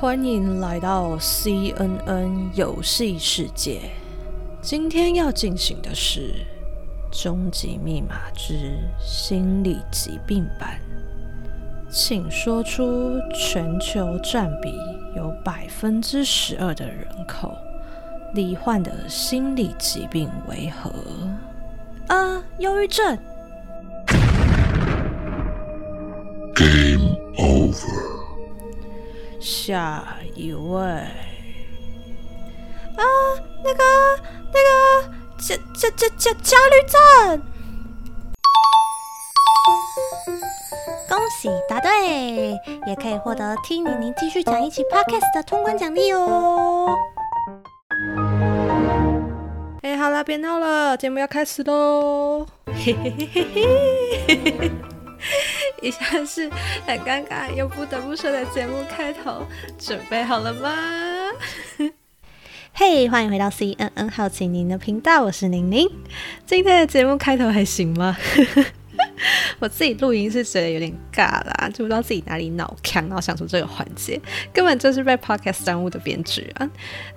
欢迎来到 CNN 游戏世界。今天要进行的是《终极密码之心理疾病版》，请说出全球占比有百分之十二的人口罹患的心理疾病为何？啊，忧郁症。Game over. 下一位。啊，那个，那个，加加加加加绿站。恭喜答对，也可以获得听宁宁继续讲一期 podcast 的通关奖励哦。哎、好了，别闹了，节目要开始喽！嘿嘿嘿嘿嘿嘿。以下是很尴尬又不得不说的节目开头，准备好了吗？嘿、欢迎回到 CNN 好奇您的频道，我是宁宁。今天的节目开头还行吗？我自己录音是觉得有点尬啦，就不知道自己哪里脑强，然后想出这个环节，根本就是被 podcast 耽误的编剧啊！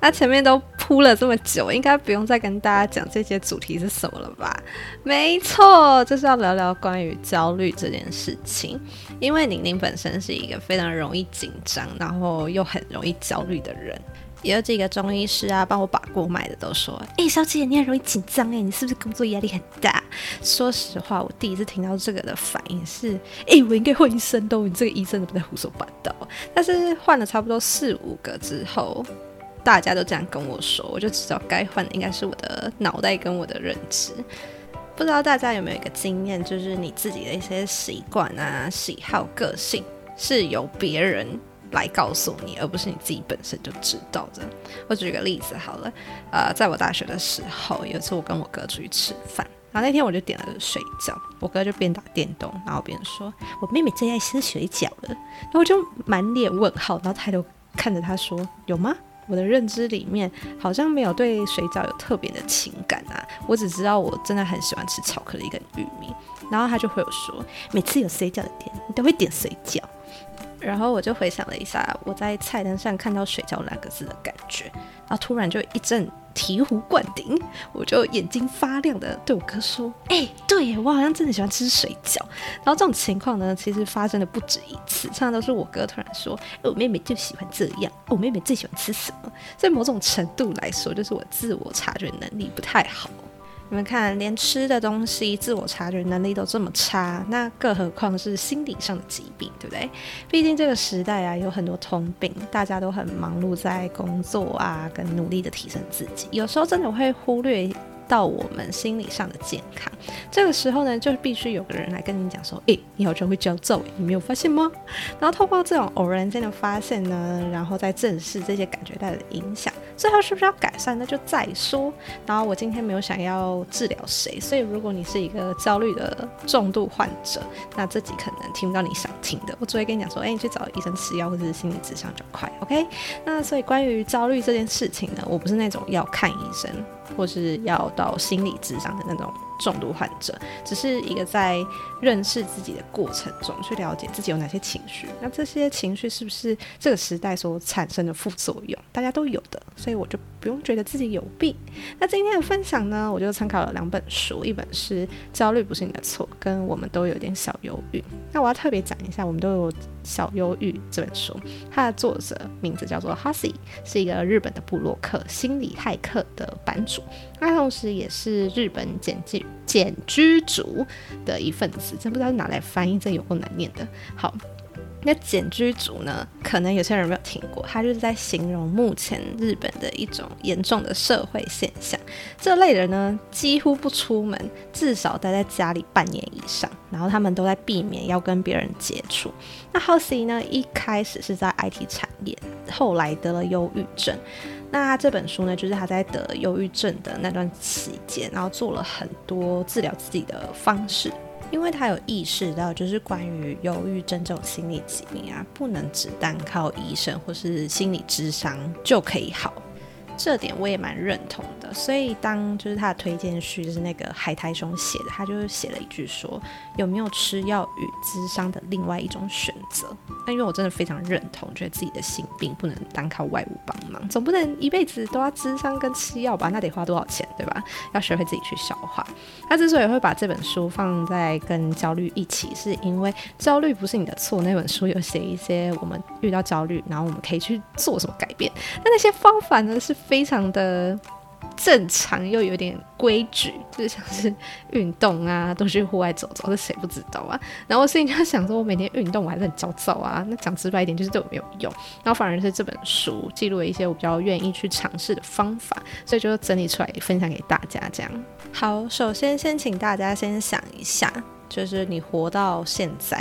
那前面都铺了这么久，应该不用再跟大家讲这些主题是什么了吧？没错，就是要聊聊关于焦虑这件事情。因为宁宁本身是一个非常容易紧张，然后又很容易焦虑的人。也有几个中医师啊，帮我把过脉的都说：“哎、小姐，你很容易紧张哎，你是不是工作压力很大？”说实话，我第一次听到这个的反应是：“哎、我应该换医生都，你这个医生怎么在胡说八道？”但是换了差不多四五个之后，大家都这样跟我说，我就知道该换的应该是我的脑袋跟我的认知。不知道大家有没有一个经验，就是你自己的一些习惯啊、喜好、个性是由别人来告诉你，而不是你自己本身就知道的。我举个例子好了，呃，在我大学的时候，有一次我跟我哥出去吃饭，然后那天我就点了水饺，我哥就边打电动，然后边说：“我妹妹最爱吃水饺了。”然后我就满脸问号，然后抬头看着他说：“有吗？”我的认知里面好像没有对水饺有特别的情感啊，我只知道我真的很喜欢吃巧克力跟玉米。然后他就会有说，每次有水饺的店，你都会点水饺。然后我就回想了一下我在菜单上看到“水饺”两个字的感觉，然后突然就一阵醍醐灌顶，我就眼睛发亮的对我哥说：“哎、对，我好像真的喜欢吃水饺。”然后这种情况呢，其实发生的不止一次，常常都是我哥突然说：“哎我妹妹就喜欢这样，我妹妹最喜欢吃什么。”在某种程度来说，就是我自我察觉能力不太好。你们看，连吃的东西自我察觉能力都这么差，那更何况是心理上的疾病，对不对？毕竟这个时代啊，有很多通病，大家都很忙碌在工作啊，跟努力的提升自己，有时候真的会忽略到我们心理上的健康。这个时候呢，就必须有个人来跟你讲说：“诶，你好像会焦躁，你没有发现吗？”然后透过这种偶然间的发现呢，然后再正视这些感觉带来的影响，最后是不是要改善，那就再说。然后我今天没有想要治疗谁，所以如果你是一个焦虑的重度患者，那这集可能听不到你想听的。我只会跟你讲说，哎、你去找医生吃药或者是心理咨商就快，OK？那所以关于焦虑这件事情呢，我不是那种要看医生或是要到心理智商的那种重度患者，只是一个在认识自己的过程中去了解自己有哪些情绪，那这些情绪是不是这个时代所产生的副作用，大家都有的，所以我就不用觉得自己有病。那今天的分享呢，我就参考了两本书，一本是《焦虑不是你的错》，跟我们都有点小忧郁。那我要特别讲一下，我们都有小忧郁这本书，它的作者名字叫做 Hasi，是一个日本的布洛克心理骇客的版主，他同时也是日本简介简居族的一份子，真不知道是哪来翻译，这有够难念的。好。那简居族呢？可能有些人没有听过，他就是在形容目前日本的一种严重的社会现象。这类人呢，几乎不出门，至少待在家里半年以上，然后他们都在避免要跟别人接触。那浩西呢，一开始是在 IT 产业，后来得了忧郁症。那这本书呢，就是他在得忧郁症的那段期间，然后做了很多治疗自己的方式。因为他有意识到，就是关于忧郁症这种心理疾病啊，不能只单靠医生或是心理智商就可以好。这点我也蛮认同的。所以当就是他的推荐序就是那个海苔兄写的，他就写了一句说有没有吃药与智商的另外一种选择。那因为我真的非常认同，觉得自己的心病不能单靠外物帮忙，总不能一辈子都要智商跟吃药吧？那得花多少钱，对吧？要学会自己去消化。他之所以会把这本书放在跟焦虑一起，是因为焦虑不是你的错。那本书有写一些我们遇到焦虑，然后我们可以去做什么改变。那那些方法呢，是非常的。正常又有点规矩，就是像是运动啊，都去户外走走，这谁不知道啊？然后我心里就想说，我每天运动我还是很焦躁啊。那讲直白一点，就是对我没有用。然后反而是这本书记录了一些我比较愿意去尝试的方法，所以就整理出来分享给大家。这样好，首先先请大家先想一下，就是你活到现在，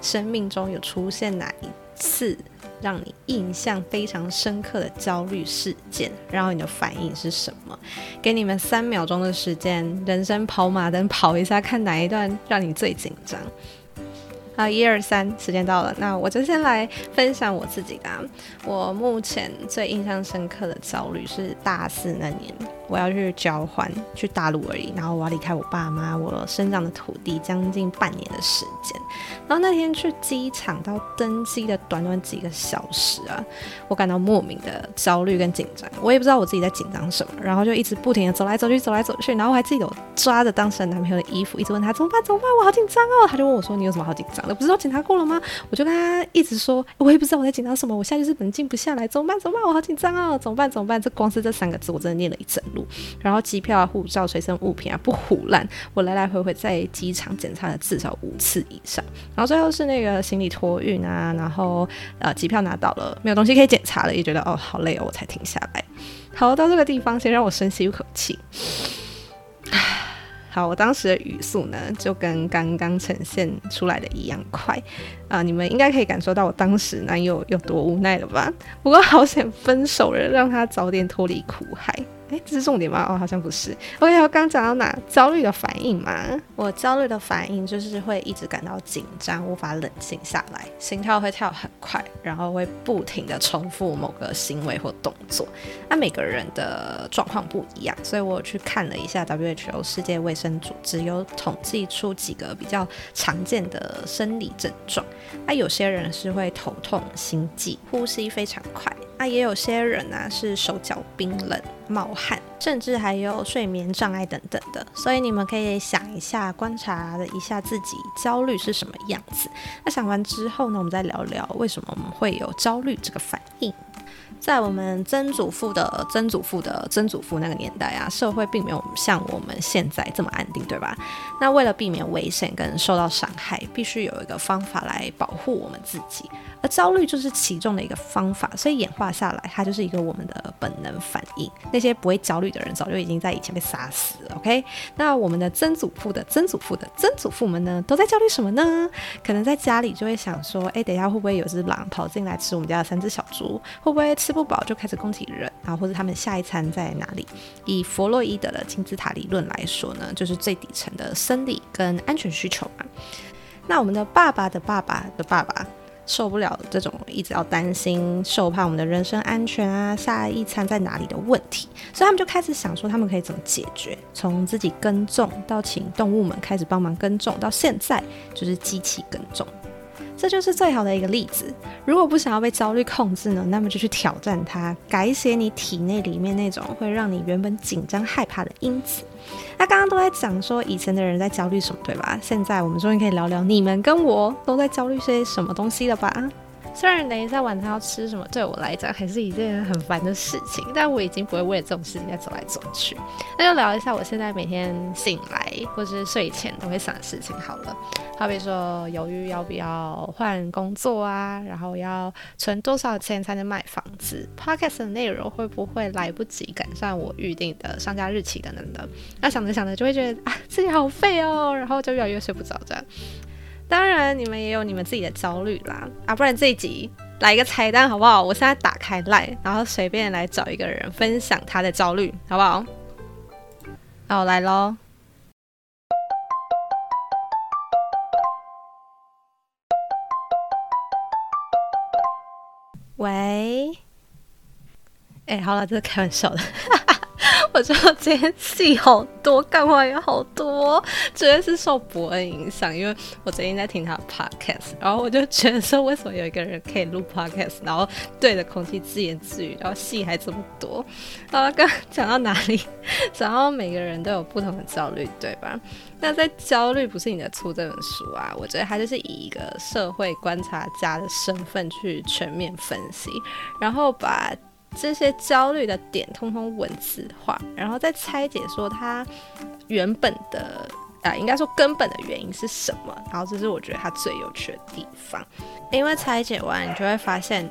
生命中有出现哪一次？让你印象非常深刻的焦虑事件，然后你的反应是什么？给你们三秒钟的时间，人生跑马灯跑一下，看哪一段让你最紧张。好，一二三，时间到了，那我就先来分享我自己的。我目前最印象深刻的焦虑是大四那年，我要去交换，去大陆而已，然后我要离开我爸妈，我生长的土地，将近半年的时间。然后那天去机场到登机的短短几个小时啊，我感到莫名的焦虑跟紧张，我也不知道我自己在紧张什么，然后就一直不停的走来走去，走来走去，然后我还记得我抓着当时的男朋友的衣服，一直问他怎么办，怎么办，我好紧张哦。他就问我说你有什么好紧张的？不是都检查过了吗？我就跟他一直说，我也不知道我在紧张什么。我现在就是冷静不下来，怎么办？怎么办？我好紧张哦！怎么办？怎么办？这光是这三个字，我真的念了一整然后机票啊、护照、随身物品啊，不胡乱，我来来回回在机场检查了至少五次以上。然后最后是那个行李托运啊，然后呃机票拿到了，没有东西可以检查了，也觉得哦好累哦，我才停下来。好，到这个地方先让我深吸一口气。好，我当时的语速呢，就跟刚刚呈现出来的一样快啊！你们应该可以感受到我当时男友有多无奈了吧？不过好险，分手了，让他早点脱离苦海。哎，这是重点吗？哦，好像不是。OK，我刚讲到哪？焦虑的反应嘛。我焦虑的反应就是会一直感到紧张，无法冷静下来，心跳会跳很快，然后会不停的重复某个行为或动作。那每个人的状况不一样，所以我去看了一下 WHO 世界卫生组织有统计出几个比较常见的生理症状。那有些人是会头痛、心悸、呼吸非常快。那也有些人呢是手脚冰冷、冒汗，甚至还有睡眠障碍等等的。所以你们可以想一下，观察了一下自己焦虑是什么样子。那想完之后呢，我们再聊聊为什么我们会有焦虑这个反应。在我们曾祖父的曾祖父的曾祖父那个年代啊，社会并没有像我们现在这么安定，对吧？那为了避免危险跟受到伤害，必须有一个方法来保护我们自己。而焦虑就是其中的一个方法，所以演化下来，它就是一个我们的本能反应。那些不会焦虑的人，早就已经在以前被杀死了。OK，那我们的曾祖父的曾祖父的曾祖父们呢，都在焦虑什么呢？可能在家里就会想说，哎，等一下会不会有只狼跑进来吃我们家的三只小猪？会不会吃不饱就开始攻击人？然后或者他们下一餐在哪里？以弗洛伊德的金字塔理论来说呢，就是最底层的生理跟安全需求嘛。那我们的爸爸的爸爸的爸爸。受不了这种一直要担心、受怕我们的人身安全啊，下一餐在哪里的问题，所以他们就开始想说他们可以怎么解决。从自己耕种到请动物们开始帮忙耕种，到现在就是机器耕种，这就是最好的一个例子。如果不想要被焦虑控制呢，那么就去挑战它，改写你体内里面那种会让你原本紧张害怕的因子。那刚刚都在讲说以前的人在焦虑什么，对吧？现在我们终于可以聊聊你们跟我都在焦虑些什么东西了吧？虽然等一下晚餐要吃什么，对我来讲还是一件很烦的事情，但我已经不会为了这种事情再走来走去。那就聊一下我现在每天醒来或是睡前都会想的事情好了。好比说犹豫要不要换工作啊，然后要存多少钱才能买房子，Podcast 的内容会不会来不及赶上我预定的上架日期等等的。那想着想着就会觉得啊自己好废哦，然后就越来越睡不着这样。当然，你们也有你们自己的焦虑啦啊！不然这一集来一个彩蛋好不好？我现在打开赖，然后随便来找一个人分享他的焦虑，好不好？那我来喽。喂，哎、好了，这是开玩笑的。我觉得今天戏好多，干话也好多，绝对是受伯恩影响，因为我最近在听他的 podcast，然后我就觉得说，为什么有一个人可以录 podcast，然后对着空气自言自语，然后戏还这么多？然后刚讲到哪里？讲到每个人都有不同的焦虑，对吧？那在《焦虑不是你的错》这本书啊，我觉得他就是以一个社会观察家的身份去全面分析，然后把这些焦虑的点通通文字化，然后再拆解说它原本的啊、应该说根本的原因是什么。然后这是我觉得它最有趣的地方，因为拆解完你就会发现。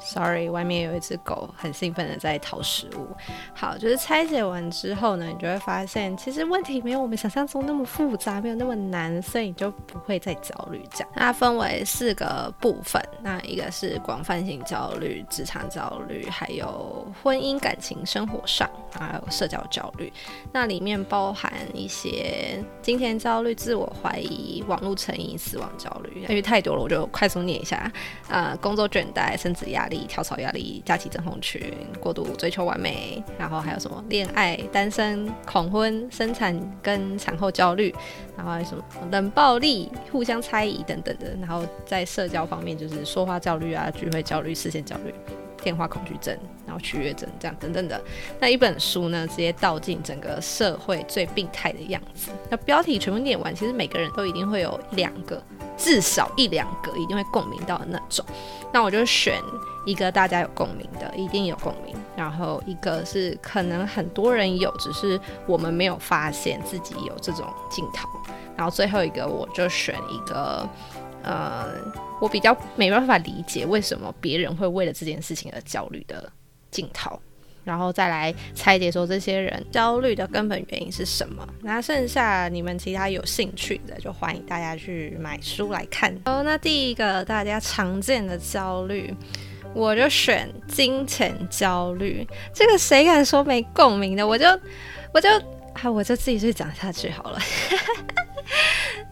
Sorry，外面有一只狗很兴奋的在讨食物。好，就是拆解完之后呢，你就会发现其实问题没有我们想象中那么复杂，没有那么难，所以你就不会再焦虑。这样，它分为四个部分，那一个是广泛性焦虑、职场焦虑，还有婚姻感情生活上，还有社交焦虑。那里面包含一些金钱焦虑、自我怀疑、网络成瘾、死亡焦虑，因为太多了，我就快速念一下。呃，工作倦怠、生子压、力跳槽压力、假期症候群、过度追求完美，然后还有什么恋爱、单身、恐婚、生产跟产后焦虑，然后还有什么冷暴力、互相猜疑等等的。然后在社交方面，就是说话焦虑啊、聚会焦虑、视线焦虑。电话恐惧症，然后取悦症，这样等等的。那一本书呢，直接道尽整个社会最病态的样子。那标题全部念完，其实每个人都一定会有两个，至少一两个一定会共鸣到的那种。那我就选一个大家有共鸣的，一定有共鸣。然后一个是可能很多人有，只是我们没有发现自己有这种镜头。然后最后一个我就选一个，呃，我比较没办法理解为什么别人会为了这件事情而焦虑的镜头。然后再来拆解说这些人焦虑的根本原因是什么。那剩下你们其他有兴趣的，就欢迎大家去买书来看。哦，那第一个大家常见的焦虑，我就选金钱焦虑。这个谁敢说没共鸣的？我就我就啊，我就自己去讲下去好了。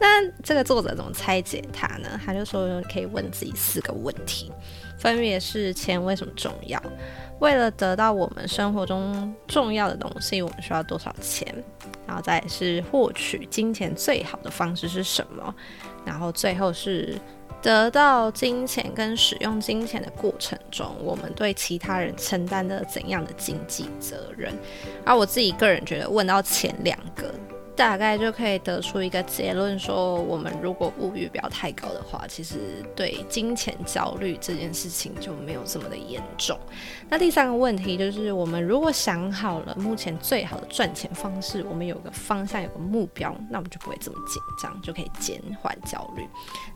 那这个作者怎么拆解它呢？他就说可以问自己四个问题，分别是钱为什么重要？为了得到我们生活中重要的东西，我们需要多少钱？然后再是获取金钱最好的方式是什么？然后最后是得到金钱跟使用金钱的过程中，我们对其他人承担的怎样的经济责任？而我自己个人觉得，问到前两个。大概就可以得出一个结论，说我们如果物欲不要太高的话，其实对金钱焦虑这件事情就没有这么的严重。那第三个问题就是，我们如果想好了目前最好的赚钱方式，我们有个方向，有个目标，那我们就不会这么紧张，就可以减缓焦虑。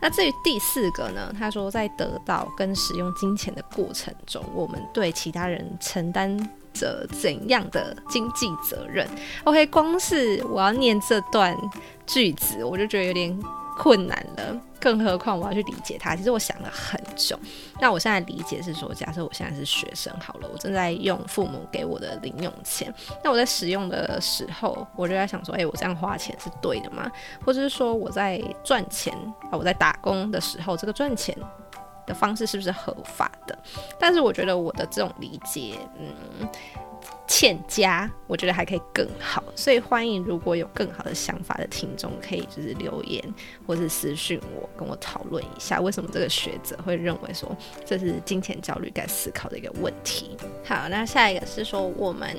那至于第四个呢？他说，在得到跟使用金钱的过程中，我们对其他人承担着怎样的经济责任？OK，光是我要念这段句子，我就觉得有点困难了，更何况我要去理解它。其实我想了很久。那我现在理解是说，假设我现在是学生好了，我正在用父母给我的零用钱，那我在使用的时候，我就在想说，诶，我这样花钱是对的吗？或者是说我在赚钱啊，我在打工的时候，这个赚钱。的方式是不是合法的？但是我觉得我的这种理解，嗯，欠佳，我觉得还可以更好。所以欢迎如果有更好的想法的听众，可以就是留言或是私讯我，跟我讨论一下，为什么这个学者会认为说这是金钱焦虑该思考的一个问题。好，那下一个是说我们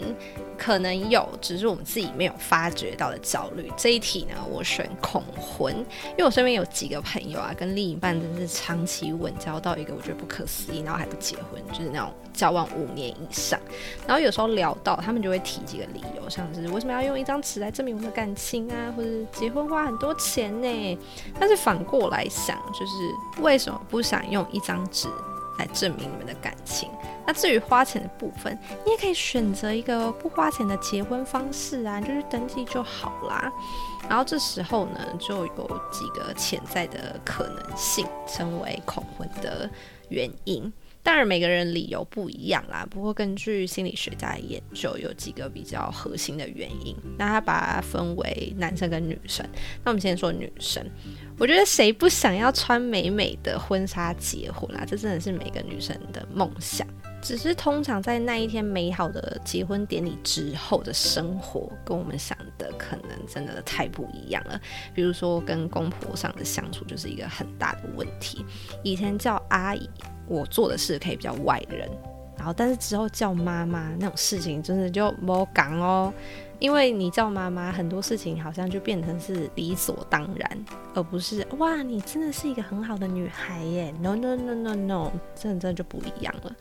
可能有，只是我们自己没有发觉到的焦虑。这一题呢，我选恐婚，因为我身边有几个朋友啊，跟另一半真是长期稳交到一个我觉得不可思议，然后还不结婚，就是那种交往五年以上。然后有时候聊到，他们就会提几个理由，像是为什么要用一张纸来证明我们的感情啊，或者结婚花很多钱呢？但是反过来想，就是为什么不想用一张纸来证明你们的感情？那至于花钱的部分，你也可以选择一个不花钱的结婚方式啊，就是登记就好啦。然后这时候呢，就有几个潜在的可能性成为恐婚的原因。当然，每个人理由不一样啦。不过，根据心理学家的研究，有几个比较核心的原因。那他把它分为男生跟女生。那我们先说女生。我觉得谁不想要穿美美的婚纱结婚啊？这真的是每个女生的梦想。只是通常在那一天美好的结婚典礼之后的生活，跟我们想的可能真的太不一样了。比如说跟公婆上的相处就是一个很大的问题。以前叫阿姨，我做的事可以比较外人，然后但是之后叫妈妈那种事情，真的就冇讲哦。因为你叫妈妈，很多事情好像就变成是理所当然，而不是哇，你真的是一个很好的女孩耶。No no no no no，真的真的就不一样了。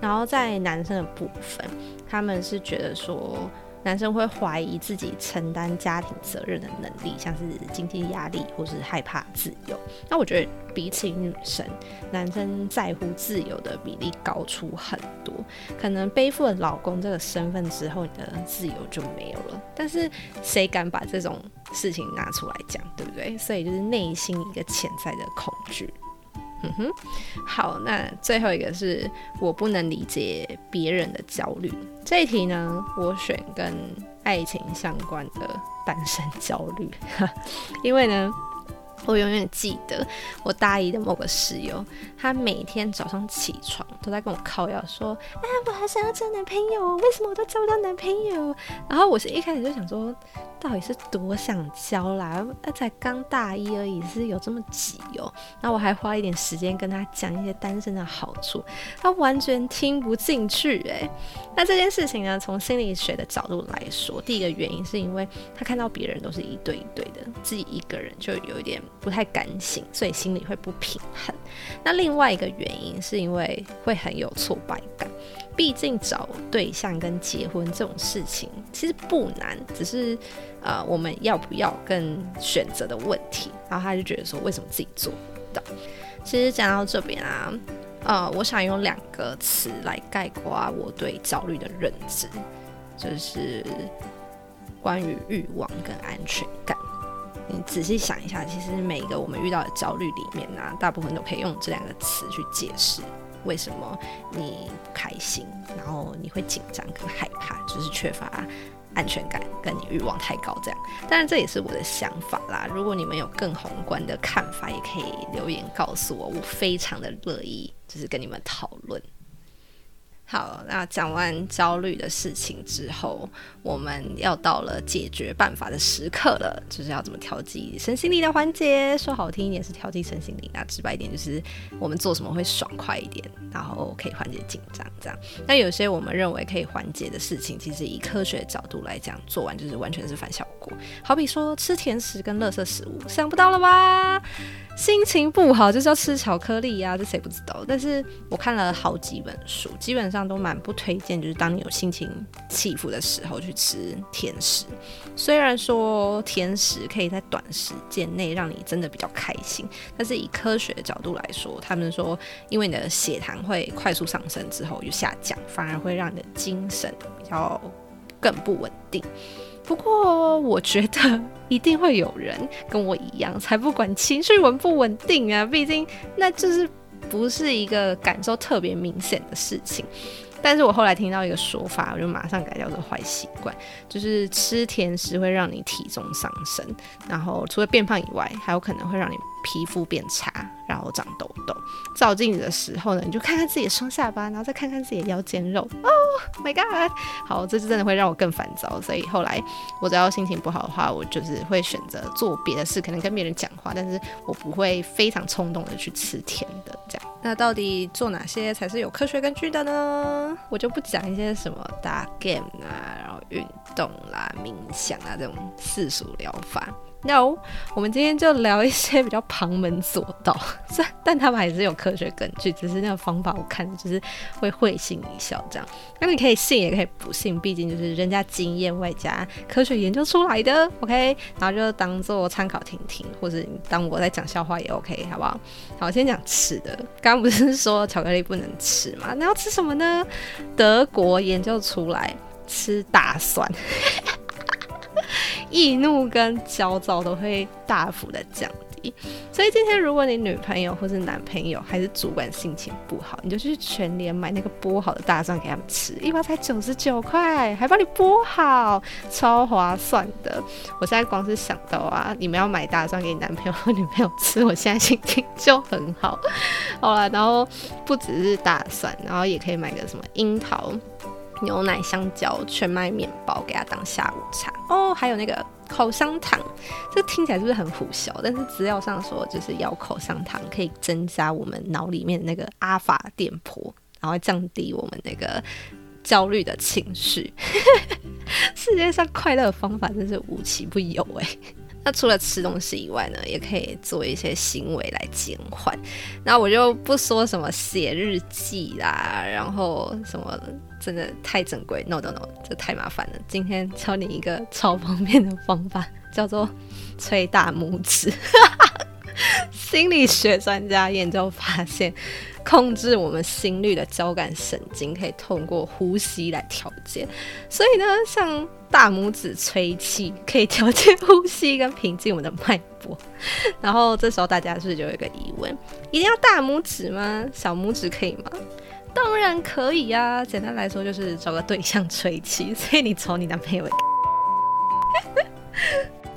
然后在男生的部分，他们是觉得说。男生会怀疑自己承担家庭责任的能力，像是经济压力或是害怕自由。那我觉得比起女生，男生在乎自由的比例高出很多。可能背负了老公这个身份之后，你的自由就没有了。但是谁敢把这种事情拿出来讲，对不对？所以就是内心一个潜在的恐惧。嗯哼，好，那最后一个是我不能理解别人的焦虑。这一题呢，我选跟爱情相关的单身焦虑，因为呢。我永远记得我大一的某个室友，他每天早上起床都在跟我靠要说：“哎，我还想要交男朋友，为什么我都交不到男朋友？”然后我是一开始就想说，到底是多想交啦？那才刚大一而已，是有这么急哦？那我还花一点时间跟他讲一些单身的好处，他完全听不进去哎。那这件事情呢，从心理学的角度来说，第一个原因是因为他看到别人都是一对一对的，自己一个人就有一点。不太敢醒，所以心里会不平衡。那另外一个原因是因为会很有挫败感，毕竟找对象跟结婚这种事情其实不难，只是呃我们要不要跟选择的问题。然后他就觉得说，为什么自己做不到？其实讲到这边啊，呃，我想用两个词来概括我对焦虑的认知，就是关于欲望跟安全感。你仔细想一下，其实每一个我们遇到的焦虑里面呢，大部分都可以用这两个词去解释为什么你不开心，然后你会紧张跟害怕，就是缺乏安全感，跟你欲望太高这样。当然这也是我的想法啦，如果你们有更宏观的看法，也可以留言告诉我，我非常的乐意，就是跟你们讨论。好，那讲完焦虑的事情之后，我们要到了解决办法的时刻了，就是要怎么调剂身心灵的环节。说好听一点是调剂身心灵，那直白一点就是我们做什么会爽快一点，然后可以缓解紧张这样。那有些我们认为可以缓解的事情，其实以科学角度来讲，做完就是完全是反效果。好比说吃甜食跟垃圾食物，想不到了吧？心情不好就是要吃巧克力呀，这谁不知道？但是我看了好几本书，基本上都蛮不推荐，就是当你有心情起伏的时候去吃甜食。虽然说甜食可以在短时间内让你真的比较开心，但是以科学的角度来说，他们说因为你的血糖会快速上升之后就下降，反而会让你的精神比较更不稳定。不过，我觉得一定会有人跟我一样，才不管情绪稳不稳定啊！毕竟那就是不是一个感受特别明显的事情。但是我后来听到一个说法，我就马上改掉这个坏习惯，就是吃甜食会让你体重上升，然后除了变胖以外，还有可能会让你皮肤变差，然后长痘痘。照镜子的时候呢，你就看看自己的双下巴，然后再看看自己的腰间肉。哦，My God！好，这是真的会让我更烦躁。所以后来我只要心情不好的话，我就是会选择做别的事，可能跟别人讲话，但是我不会非常冲动的去吃甜的这样。那到底做哪些才是有科学根据的呢？我就不讲一些什么打 game 啊，然后运动啦、冥想啊这种世俗疗法。No，我们今天就聊一些比较旁门左道，但但他们还是有科学根据，只是那个方法我看就是会会心一笑这样。那你可以信也可以不信，毕竟就是人家经验外加科学研究出来的，OK？然后就当做参考听听，或者你当我在讲笑话也 OK，好不好？好，先讲吃的，刚刚不是说巧克力不能吃吗？那要吃什么呢？德国研究出来吃大蒜。易怒跟焦躁都会大幅的降低，所以今天如果你女朋友或是男朋友还是主管心情不好，你就去全联买那个剥好的大蒜给他们吃，一包才九十九块，还帮你剥好，超划算的。我现在光是想到啊，你们要买大蒜给你男朋友或女朋友吃，我现在心情就很好。好了，然后不只是大蒜，然后也可以买个什么樱桃。牛奶、香蕉、全麦面包给他当下午茶哦，还有那个口香糖，这听起来是不是很胡笑？但是资料上说，就是咬口香糖可以增加我们脑里面那个阿法电波，然后降低我们那个焦虑的情绪。世界上快乐的方法真是无奇不有哎。那除了吃东西以外呢，也可以做一些行为来减缓。那我就不说什么写日记啦，然后什么真的太正规，no no no，这太麻烦了。今天教你一个超方便的方法，叫做吹大拇指。心理学专家研究发现，控制我们心率的交感神经可以通过呼吸来调节。所以呢，像大拇指吹气可以调节呼吸跟平静我们的脉搏。然后这时候大家是不是就有一个疑问：一定要大拇指吗？小拇指可以吗？当然可以呀。简单来说就是找个对象吹气。所以你瞅你男朋友。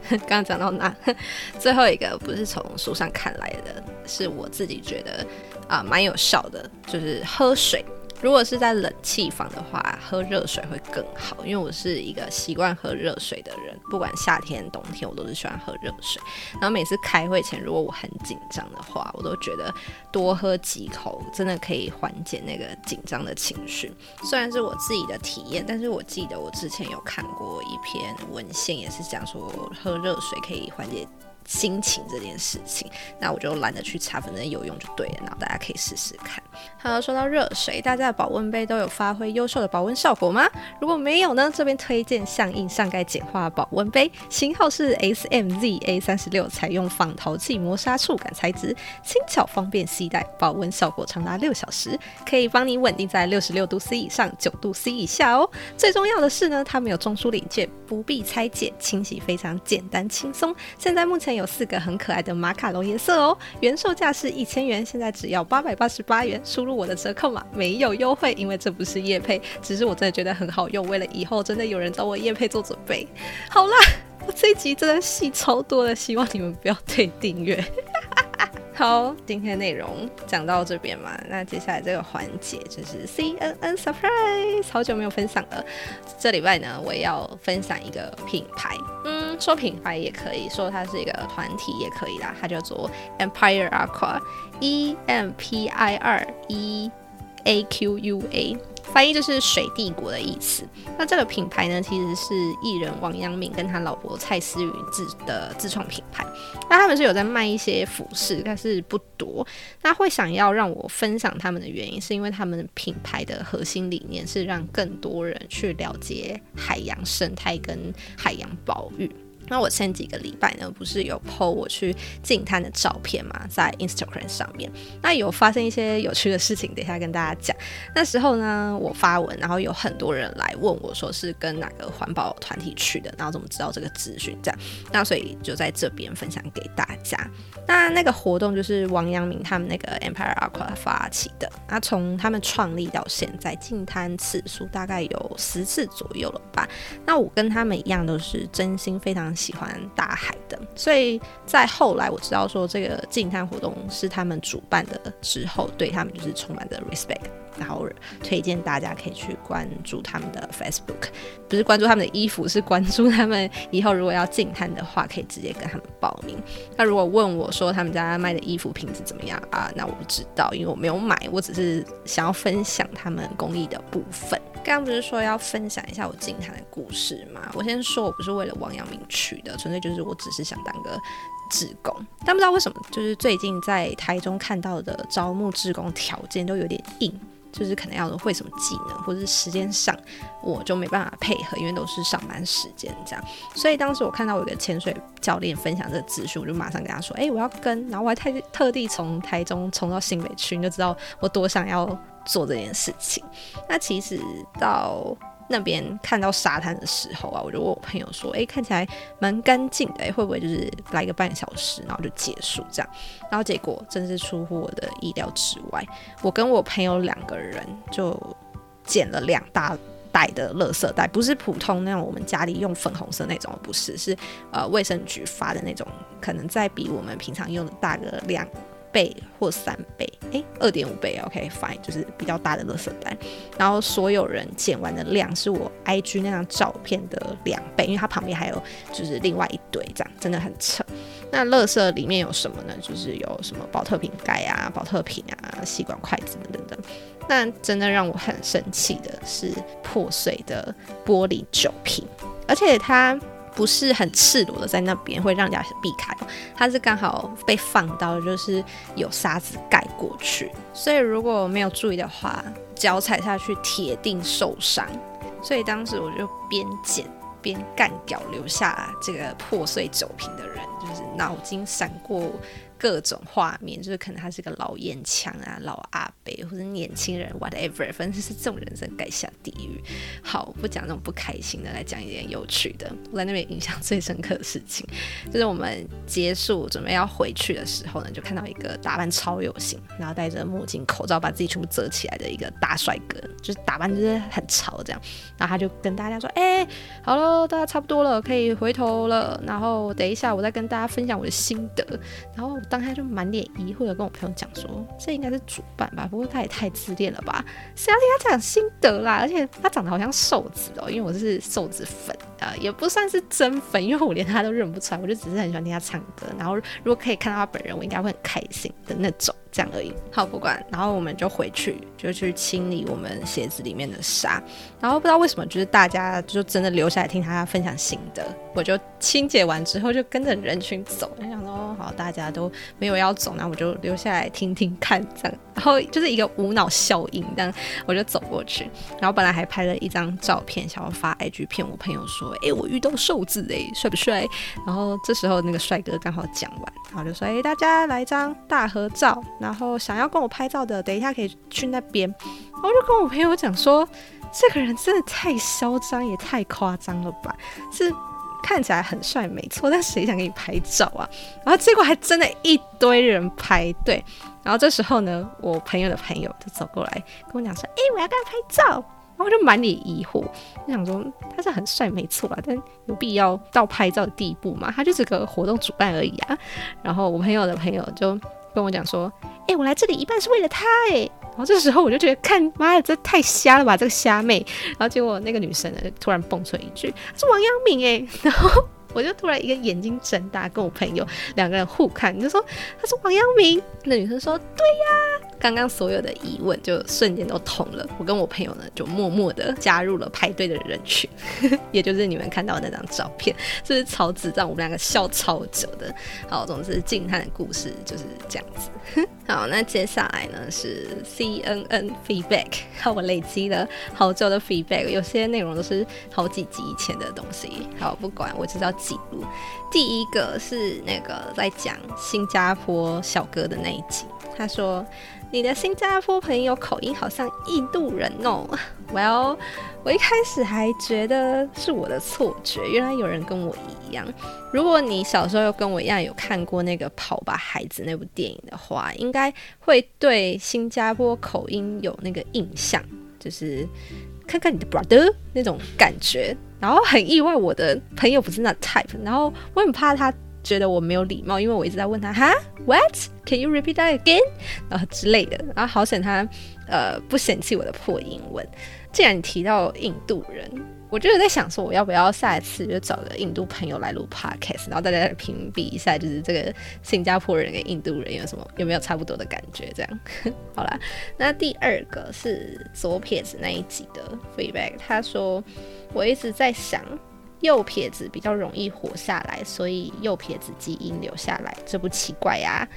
刚刚讲到那？最后一个不是从书上看来的，是我自己觉得啊蛮有效的，就是喝水。如果是在冷气房的话，喝热水会更好，因为我是一个习惯喝热水的人，不管夏天冬天，我都是喜欢喝热水。然后每次开会前，如果我很紧张的话，我都觉得多喝几口真的可以缓解那个紧张的情绪。虽然是我自己的体验，但是我记得我之前有看过一篇文献，也是讲说喝热水可以缓解。心情这件事情，那我就懒得去查，反正有用就对了。然后大家可以试试看。好，说到热水，大家的保温杯都有发挥优秀的保温效果吗？如果没有呢，这边推荐象印上盖简化保温杯，型号是 S M Z A 三十六，采用仿陶器磨砂触感材质，轻巧方便携带，保温效果长达六小时，可以帮你稳定在六十六度 C 以上，九度 C 以下哦。最重要的是呢，它没有中枢零件，不必拆解，清洗非常简单轻松。现在目前。有四个很可爱的马卡龙颜色哦，原售价是一千元，现在只要八百八十八元，输入我的折扣码没有优惠，因为这不是叶配，只是我真的觉得很好用，为了以后真的有人找我叶配做准备。好啦，我这一集真的戏超多的，希望你们不要退订阅。好，今天内容讲到这边嘛，那接下来这个环节就是 CNN surprise，好久没有分享了。这礼拜呢，我要分享一个品牌，嗯，说品牌也可以说它是一个团体也可以啦，它叫做 Empire Aqua，E M P I R E A Q U A。翻译就是水帝国的意思。那这个品牌呢，其实是艺人王阳明跟他老婆蔡思芸自的自创品牌。那他们是有在卖一些服饰，但是不多。那会想要让我分享他们的原因，是因为他们品牌的核心理念是让更多人去了解海洋生态跟海洋保育。那我前几个礼拜呢，不是有 PO 我去净滩的照片嘛，在 Instagram 上面，那有发生一些有趣的事情，等一下跟大家讲。那时候呢，我发文，然后有很多人来问我说是跟哪个环保团体去的，然后怎么知道这个资讯这样。那所以就在这边分享给大家。那那个活动就是王阳明他们那个 Empire Aqua 发起的。那从他们创立到现在，进滩次数大概有十次左右了吧。那我跟他们一样，都是真心非常。喜欢大海的，所以在后来我知道说这个进滩活动是他们主办的之后，对他们就是充满着 respect，然后推荐大家可以去关注他们的 Facebook，不是关注他们的衣服，是关注他们以后如果要进摊的话，可以直接跟他们报名。那如果问我说他们家卖的衣服品质怎么样啊？那我不知道，因为我没有买，我只是想要分享他们公益的部分。刚刚不是说要分享一下我进滩的故事吗？我先说，我不是为了王阳明去的，纯粹就是我只是想当个志工。但不知道为什么，就是最近在台中看到的招募志工条件都有点硬，就是可能要会什么技能，或者是时间上我就没办法配合，因为都是上班时间这样。所以当时我看到我一个潜水教练分享这个资讯，我就马上跟他说：“哎，我要跟。”然后我还特特地从台中冲到新北去，你就知道我多想要。做这件事情，那其实到那边看到沙滩的时候啊，我就问我朋友说：“诶，看起来蛮干净的，诶，会不会就是来个半小时，然后就结束这样？”然后结果真是出乎我的意料之外，我跟我朋友两个人就捡了两大袋的垃圾袋，不是普通那种我们家里用粉红色那种，不是，是呃卫生局发的那种，可能再比我们平常用的大个两倍或三倍，诶，二点五倍，OK，fine，就是比较大的垃圾袋。然后所有人捡完的量是我 IG 那张照片的两倍，因为它旁边还有就是另外一堆，这样真的很扯。那垃圾里面有什么呢？就是有什么保特瓶盖啊、保特瓶啊、吸管、筷子等等等。那真的让我很生气的是破碎的玻璃酒瓶，而且它不是很赤裸的在那边会让人家避开，它是刚好被放到就是有沙子盖过去，所以如果没有注意的话，脚踩下去铁定受伤。所以当时我就边捡边干掉留下这个破碎酒瓶的人，就是脑筋闪过。各种画面，就是可能他是个老烟枪啊、老阿伯或者年轻人，whatever，反正是这种人生该下地狱。好，不讲那种不开心的，来讲一点有趣的。我在那边印象最深刻的事情，就是我们结束准备要回去的时候呢，就看到一个打扮超有型，然后戴着墨镜、口罩，把自己全部遮起来的一个大帅哥，就是打扮就是很潮这样。然后他就跟大家说：“哎，好了，大家差不多了，可以回头了。然后等一下我再跟大家分享我的心得。”然后。当下就满脸疑惑的跟我朋友讲说：“这应该是主办吧？不过他也太自恋了吧？谁要听他讲心得啦？而且他长得好像瘦子哦，因为我是瘦子粉啊，也不算是真粉，因为我连他都认不出来。我就只是很喜欢听他唱歌，然后如果可以看到他本人，我应该会很开心的那种。”这样而已，好不管，然后我们就回去，就去清理我们鞋子里面的沙，然后不知道为什么，就是大家就真的留下来听他分享心得。我就清洁完之后，就跟着人群走，就想说好，大家都没有要走，那我就留下来听听看，这样，然后就是一个无脑效应，这样我就走过去，然后本来还拍了一张照片，想要发 IG 骗我朋友说，哎，我遇到瘦子哎，帅不帅？然后这时候那个帅哥刚好讲完，然后就说，哎，大家来张大合照。然后想要跟我拍照的，等一下可以去那边。然后就跟我朋友讲说，这个人真的太嚣张，也太夸张了吧？是看起来很帅，没错，但谁想给你拍照啊？然后结果还真的一堆人排队。然后这时候呢，我朋友的朋友就走过来跟我讲说：“哎，我要跟他拍照。”然后我就满脸疑惑，就想说他是很帅，没错啊，但有必要到拍照的地步吗？他就是个活动主办而已啊。然后我朋友的朋友就。跟我讲说，哎，我来这里一半是为了他，哎，然后这时候我就觉得，看妈的，这太瞎了吧，这个瞎妹。然后结果那个女生呢，突然蹦出一句，是王阳明，哎，然后我就突然一个眼睛睁大，跟我朋友两个人互看，就说他是王阳明。那女生说，对呀。刚刚所有的疑问就瞬间都通了，我跟我朋友呢就默默的加入了排队的人群，也就是你们看到那张照片，这是超智障，我们两个笑超久的。好，总之静汉的故事就是这样子。好，那接下来呢是 CNN feedback，好，我累积了好久的 feedback，有些内容都是好几集以前的东西。好，不管，我就是要记录。第一个是那个在讲新加坡小哥的那一集，他说。你的新加坡朋友口音好像印度人哦。Well，我一开始还觉得是我的错觉，原来有人跟我一样。如果你小时候又跟我一样有看过那个《跑吧孩子》那部电影的话，应该会对新加坡口音有那个印象，就是看看你的 brother 那种感觉。然后很意外，我的朋友不是那 type，然后我很怕他。觉得我没有礼貌，因为我一直在问他哈，What？Can you repeat that again？然后之类的，然后好险他呃不嫌弃我的破英文。既然你提到印度人，我就是在想说，我要不要下一次就找个印度朋友来录 podcast，然后大家来评比一下，就是这个新加坡人跟印度人有什么有没有差不多的感觉？这样 好啦，那第二个是左撇子那一集的 feedback，他说我一直在想。右撇子比较容易活下来，所以右撇子基因留下来，这不奇怪呀。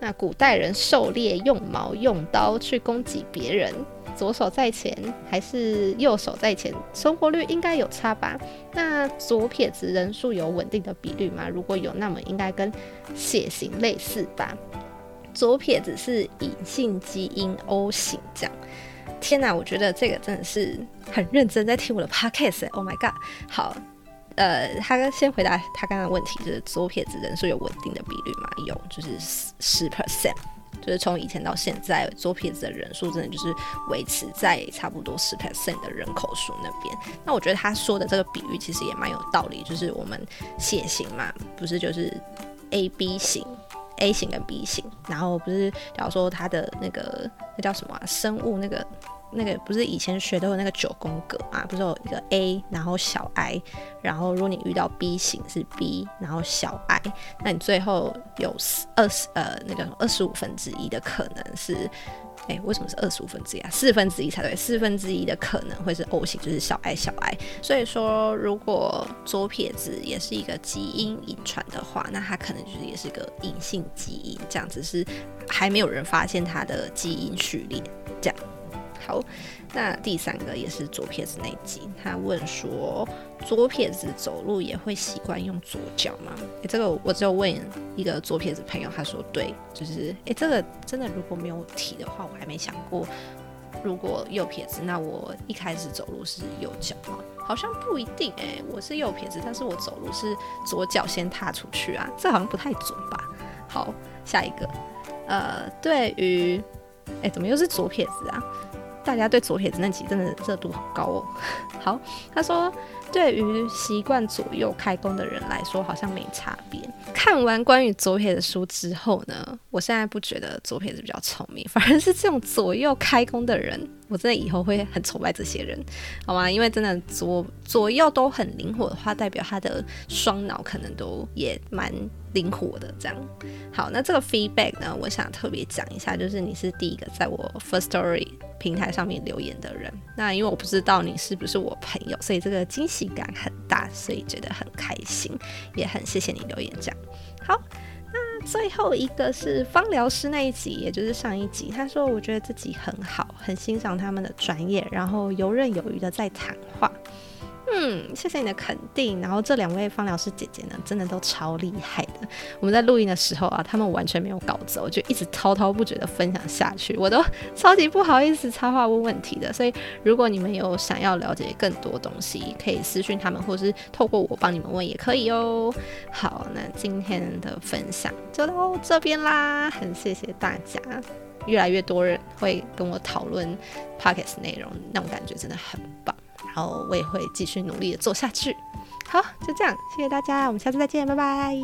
那古代人狩猎用矛用刀去攻击别人，左手在前还是右手在前，存活率应该有差吧？那左撇子人数有稳定的比率吗？如果有，那么应该跟血型类似吧？左撇子是隐性基因 O 型，这样。天哪，我觉得这个真的是很认真在听我的 podcast。Oh my god！好，呃，他先回答他刚刚的问题，就是左撇子人数有稳定的比率吗？有，就是十 percent。就是从以前到现在，左撇子的人数真的就是维持在差不多十 percent 的人口数那边。那我觉得他说的这个比喻其实也蛮有道理，就是我们血型嘛，不是就是 A B 型，A 型跟 B 型，然后不是假如说他的那个那叫什么生物那个。那个不是以前学都有那个九宫格嘛？不是有一个 A，然后小 i，然后如果你遇到 B 型是 B，然后小 i，那你最后有二十呃那个二十五分之一的可能是，哎，为什么是二十五分之一啊？四分之一才对，四分之一的可能会是 O 型，就是小 i 小 i。所以说，如果左撇子也是一个基因遗传的话，那它可能就是也是一个隐性基因，这样子是还没有人发现它的基因序列这样。好，那第三个也是左撇子那集，他问说左撇子走路也会习惯用左脚吗？诶，这个我只有问一个左撇子朋友，他说对，就是诶，这个真的如果没有提的话，我还没想过，如果右撇子，那我一开始走路是右脚吗？好像不一定诶，我是右撇子，但是我走路是左脚先踏出去啊，这好像不太准吧？好，下一个，呃，对于，诶，怎么又是左撇子啊？大家对左撇子那集真的热度好高哦。好，他说，对于习惯左右开弓的人来说，好像没差别。看完关于左撇子书之后呢，我现在不觉得左撇子比较聪明，反而是这种左右开弓的人，我真的以后会很崇拜这些人，好吗？因为真的左左右都很灵活的话，代表他的双脑可能都也蛮。灵活的这样，好，那这个 feedback 呢，我想特别讲一下，就是你是第一个在我 First Story 平台上面留言的人。那因为我不知道你是不是我朋友，所以这个惊喜感很大，所以觉得很开心，也很谢谢你留言这样。好，那最后一个是芳疗师那一集，也就是上一集，他说我觉得自己很好，很欣赏他们的专业，然后游刃有余的在谈话。嗯，谢谢你的肯定。然后这两位芳疗师姐姐呢，真的都超厉害的。我们在录音的时候啊，他们完全没有稿子，我就一直滔滔不绝的分享下去，我都超级不好意思插话问问题的。所以如果你们有想要了解更多东西，可以私讯他们，或是透过我帮你们问也可以哦。好，那今天的分享就到这边啦，很谢谢大家，越来越多人会跟我讨论 podcast 内容，那种感觉真的很棒。然后我也会继续努力的做下去。好，就这样，谢谢大家，我们下次再见，拜拜。